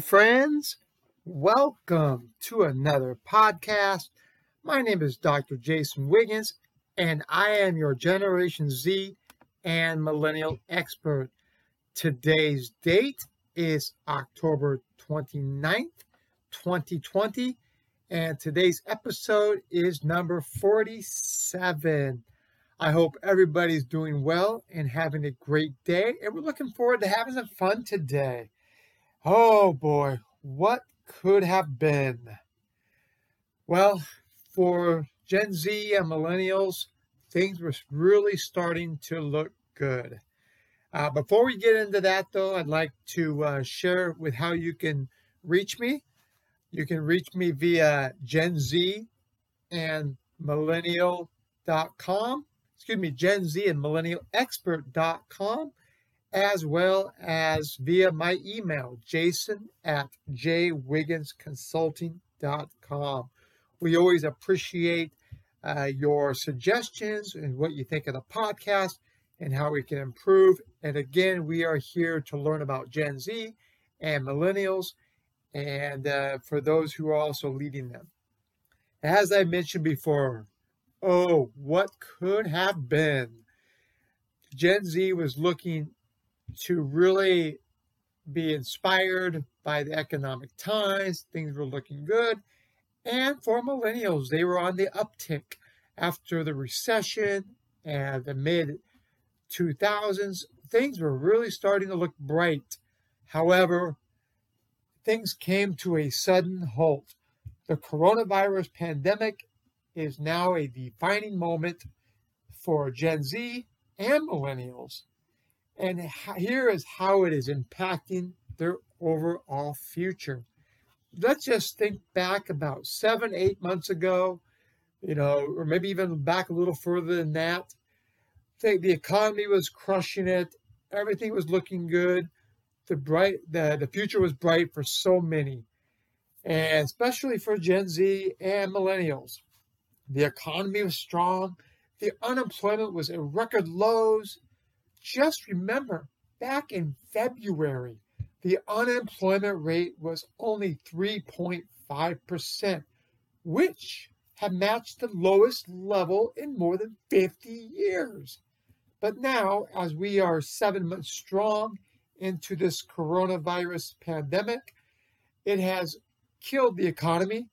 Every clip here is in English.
Friends. Welcome to another podcast. My name is Dr. Jason Wiggins, and I am your Generation Z and Millennial expert. Today's date is October 29th, 2020, and today's episode is number 47. I hope everybody's doing well and having a great day, and we're looking forward to having some fun today. Oh boy, what could have been? Well, for Gen Z and millennials, things were really starting to look good. Uh, before we get into that, though, I'd like to uh, share with how you can reach me. You can reach me via Gen Z and millennial.com. Excuse me, Gen Z and millennialexpert.com as well as via my email, jason at jwigginsconsulting.com. We always appreciate uh, your suggestions and what you think of the podcast and how we can improve. And again, we are here to learn about Gen Z and millennials and uh, for those who are also leading them. As I mentioned before, oh, what could have been? Gen Z was looking to really be inspired by the economic times. Things were looking good. And for millennials, they were on the uptick after the recession and the mid 2000s. Things were really starting to look bright. However, things came to a sudden halt. The coronavirus pandemic is now a defining moment for Gen Z and millennials. And here is how it is impacting their overall future. Let's just think back about seven, eight months ago, you know, or maybe even back a little further than that. Think the economy was crushing it, everything was looking good. The bright the, the future was bright for so many, and especially for Gen Z and millennials. The economy was strong, the unemployment was at record lows, just remember, back in February, the unemployment rate was only 3.5%, which had matched the lowest level in more than 50 years. But now, as we are seven months strong into this coronavirus pandemic, it has killed the economy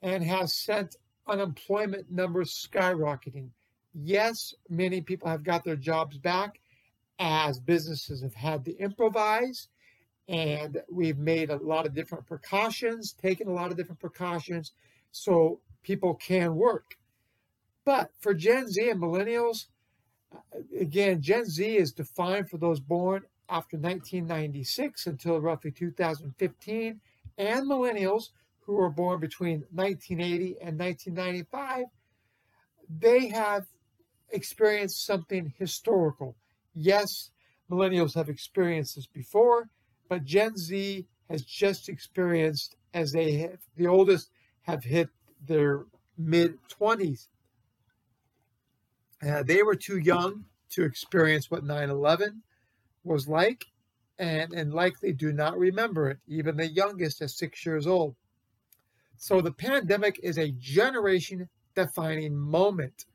and has sent unemployment numbers skyrocketing. Yes, many people have got their jobs back, as businesses have had to improvise and we've made a lot of different precautions, taken a lot of different precautions so people can work. But for Gen Z and millennials, uh, again, Gen Z is defined for those born after 1996 until roughly 2015, and millennials who were born between 1980 and 1995, they have experienced something historical Yes, millennials have experienced this before, but Gen Z has just experienced as they have, the oldest have hit their mid 20s. Uh, they were too young to experience what 9 11 was like and, and likely do not remember it, even the youngest at six years old. So the pandemic is a generation defining moment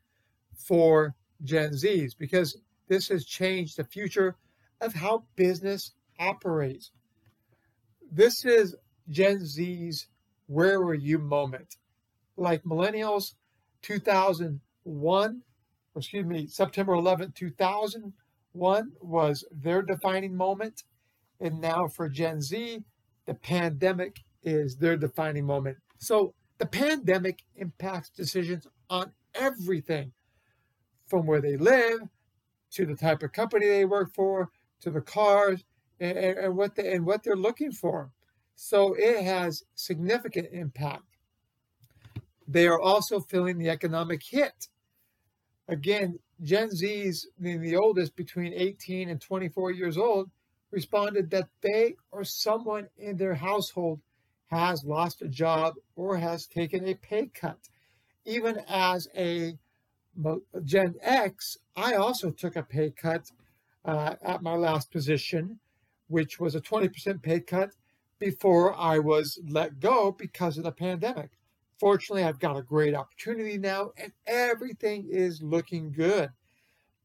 for Gen Zs because this has changed the future of how business operates. This is Gen Z's where were you moment. Like millennials, 2001, excuse me, September 11th, 2001 was their defining moment. And now for Gen Z, the pandemic is their defining moment. So the pandemic impacts decisions on everything from where they live to the type of company they work for, to the cars, and, and what they, and what they're looking for. So it has significant impact. They are also feeling the economic hit. Again, Gen Zs, the oldest between 18 and 24 years old, responded that they or someone in their household has lost a job or has taken a pay cut. Even as a Gen X, I also took a pay cut uh, at my last position, which was a 20% pay cut. before I was let go because of the pandemic. Fortunately, I've got a great opportunity now and everything is looking good.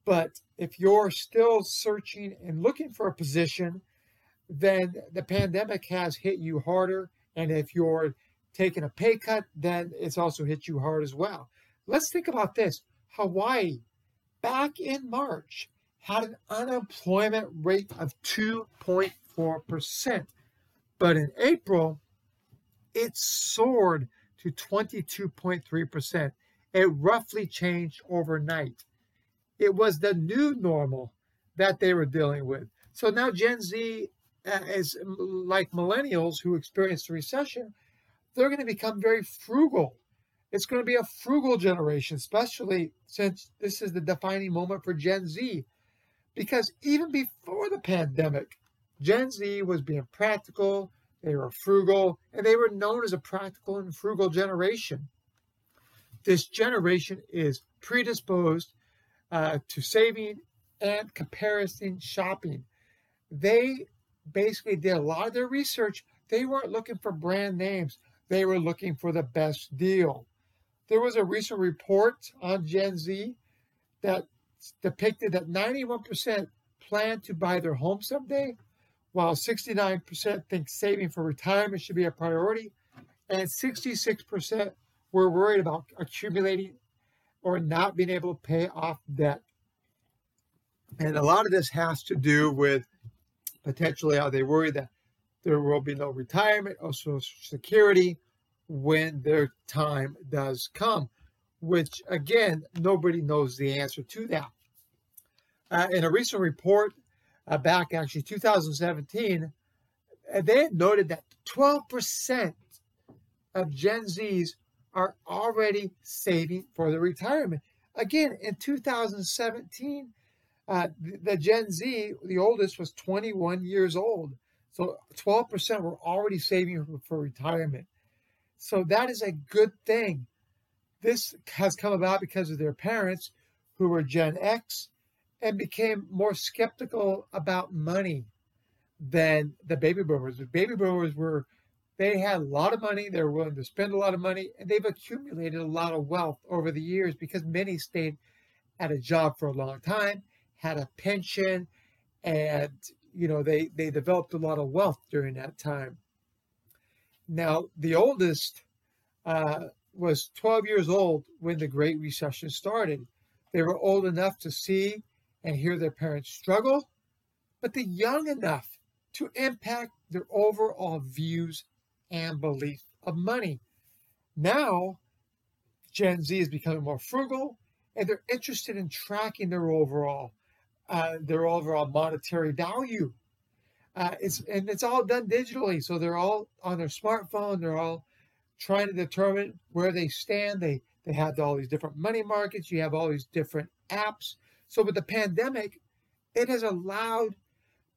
But if you're still searching and looking for a position, then the pandemic has hit you harder. And if you're taking a pay cut, then it's also hit you hard as well. Let's think about this Hawaii, back in March, had an unemployment rate of 2.4%. But in April, it soared to 22.3%. It roughly changed overnight. It was the new normal that they were dealing with. So now Gen Z uh, is like millennials who experienced the recession, they're going to become very frugal. It's going to be a frugal generation, especially since this is the defining moment for Gen Z. Because even before the pandemic, Gen Z was being practical, they were frugal, and they were known as a practical and frugal generation. This generation is predisposed uh, to saving and comparison shopping. They basically did a lot of their research. They weren't looking for brand names, they were looking for the best deal. There was a recent report on Gen Z that depicted that 91% plan to buy their home someday, while 69% think saving for retirement should be a priority, and 66% were worried about accumulating or not being able to pay off debt. And a lot of this has to do with potentially are they worried that there will be no retirement or social security when their time does come, which again, nobody knows the answer to that. Uh, in a recent report uh, back actually 2017, uh, they had noted that 12% of Gen Zs are already saving for their retirement. Again, in 2017, uh, the, Gen Z, the oldest, was 21 years old. So 12% were already saving for retirement. So that is a good thing. This has come about because of their parents who were Gen X and became more skeptical about money than the baby boomers. The baby boomers were, they had a lot of money, they were willing to spend a lot of money, and they've accumulated a lot of wealth over the years because many stayed at a job for a long time had a pension, and you know they they developed a lot of wealth during that time. Now the oldest uh, was 12 years old when the Great Recession started. They were old enough to see and hear their parents struggle, but the young enough to impact their overall views and belief of money. Now, Gen Z is becoming more frugal and they're interested in tracking their overall uh, their overall monetary value. Uh, it's and it's all done digitally, so they're all on their smartphone. They're all trying to determine where they stand. They they have all these different money markets. You have all these different apps. So with the pandemic, it has allowed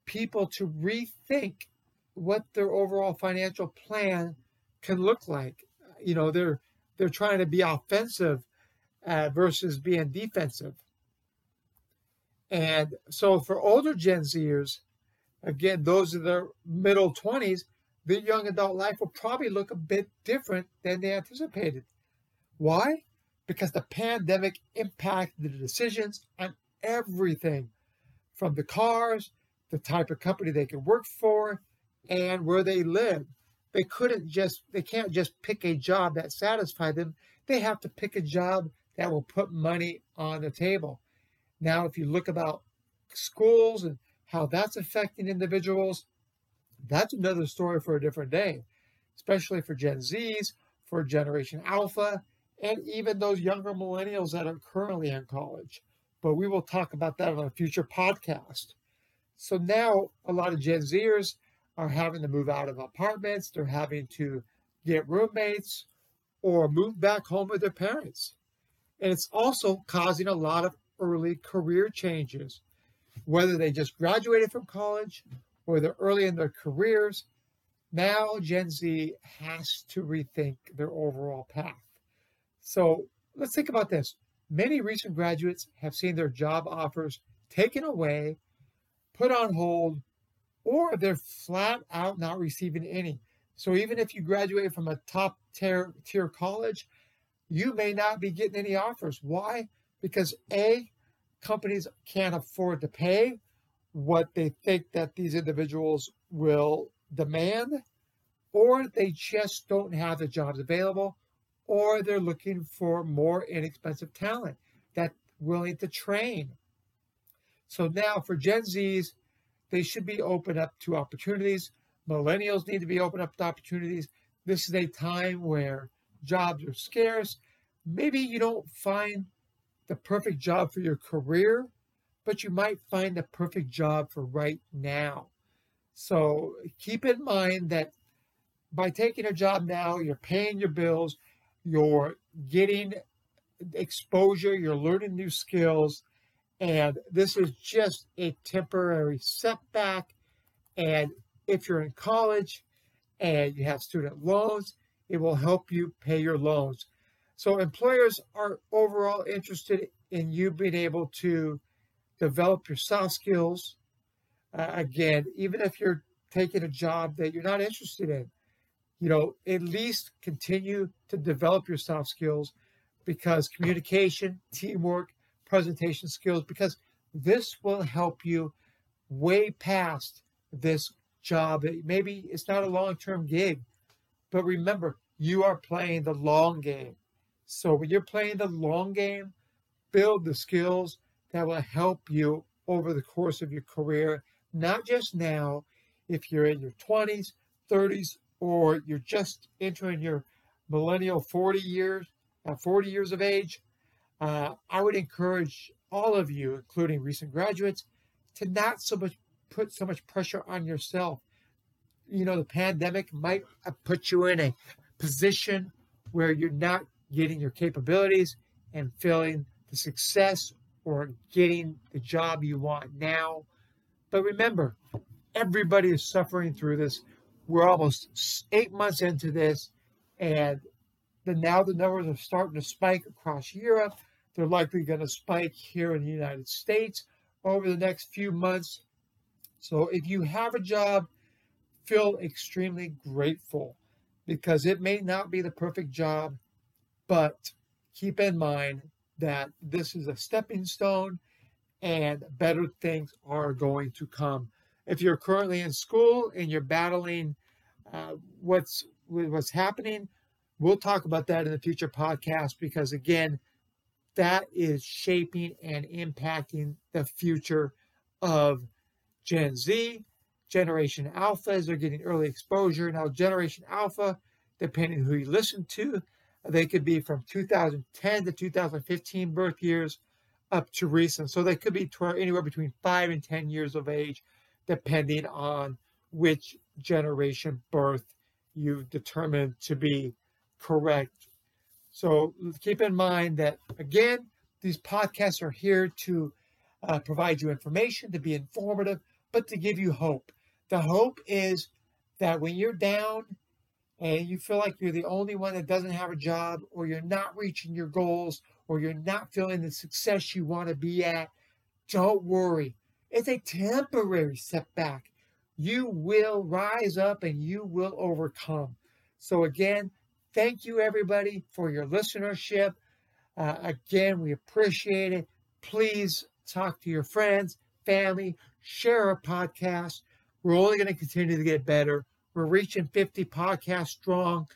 people to rethink what their overall financial plan can look like. You know, they're they're trying to be offensive uh, versus being defensive. And so for older Gen Zers, again, those are their middle 20s, their young adult life will probably look a bit different than they anticipated. Why? Because the pandemic impacted the decisions on everything from the cars, the type of company they can work for, and where they live. They couldn't just, they can't just pick a job that satisfies them. They have to pick a job that will put money on the table. Now, if you look about schools and how that's affecting individuals, that's another story for a different day, especially for Gen Zs, for Generation Alpha, and even those younger millennials that are currently in college. But we will talk about that on a future podcast. So now a lot of Gen Zers are having to move out of apartments, they're having to get roommates or move back home with their parents. And it's also causing a lot of early career changes, whether they just graduated from college or they're early in their careers. Now, Gen Z has to rethink their overall path. So let's think about this. Many recent graduates have seen their job offers taken away, put on hold, or they're flat out not receiving any. So even if you graduate from a top tier, tier college, you may not be getting any offers. Why? Because A, companies can't afford to pay what they think that these individuals will demand, or they just don't have the jobs available, or they're looking for more inexpensive talent that's willing to train. So now for Gen Zs, they should be open up to opportunities. Millennials need to be open up to opportunities. This is a time where jobs are scarce. Maybe you don't find the perfect job for your career, but you might find the perfect job for right now. So keep in mind that by taking a job now, you're paying your bills, you're getting exposure, you're learning new skills, and this is just a temporary setback. And if you're in college and you have student loans, it will help you pay your loans. So employers are overall interested in you being able to develop your soft skills. Uh, again, even if you're taking a job that you're not interested in, you know, at least continue to develop your soft skills because communication, teamwork, presentation skills, because this will help you way past this job. Maybe it's not a long term gig, but remember, you are playing the long game. So when you're playing the long game, build the skills that will help you over the course of your career, not just now, if you're in your 20s, 30s, or you're just entering your millennial 40 years, uh, 40 years of age. Uh, I would encourage all of you, including recent graduates, to not so much put so much pressure on yourself. You know, the pandemic might put you in a position where you're not getting your capabilities and feeling the success or getting the job you want now. But remember, everybody is suffering through this. We're almost eight months into this, and the, now the numbers are starting to spike across Europe. They're likely going to spike here in the United States over the next few months. So if you have a job, feel extremely grateful because it may not be the perfect job, but keep in mind that this is a stepping stone and better things are going to come. If you're currently in school and you're battling uh, what's what's happening, we'll talk about that in the future podcast because again, that is shaping and impacting the future of Gen Z, Generation Alpha as they're getting early exposure. Now, Generation Alpha, depending who you listen to, they could be from 2010 to 2015 birth years up to recent. So they could be anywhere between five and 10 years of age, depending on which generation birth you've determined to be correct. So keep in mind that, again, these podcasts are here to uh, provide you information, to be informative, but to give you hope. The hope is that when you're down and you feel like you're the only one that doesn't have a job, or you're not reaching your goals, or you're not feeling the success you want to be at, don't worry. It's a temporary setback. You will rise up and you will overcome. So, again, thank you everybody for your listenership. Uh, again, we appreciate it. Please talk to your friends, family, share our podcast. We're only going to continue to get better. We're reaching 50 podcasts strong.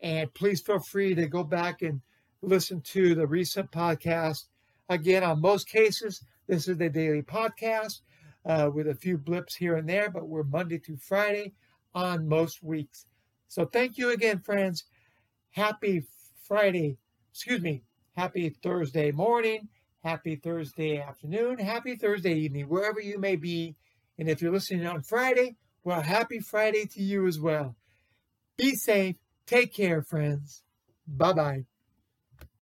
And please feel free to go back and listen to the recent podcast. Again, on most cases, this is the daily podcast uh, with a few blips here and there, but we're Monday through Friday on most weeks. So thank you again, friends. Happy Friday, excuse me, happy Thursday morning, happy Thursday afternoon, happy Thursday evening, wherever you may be. And if you're listening on Friday, well, happy Friday to you as well. Be safe. Take care, friends. Bye bye.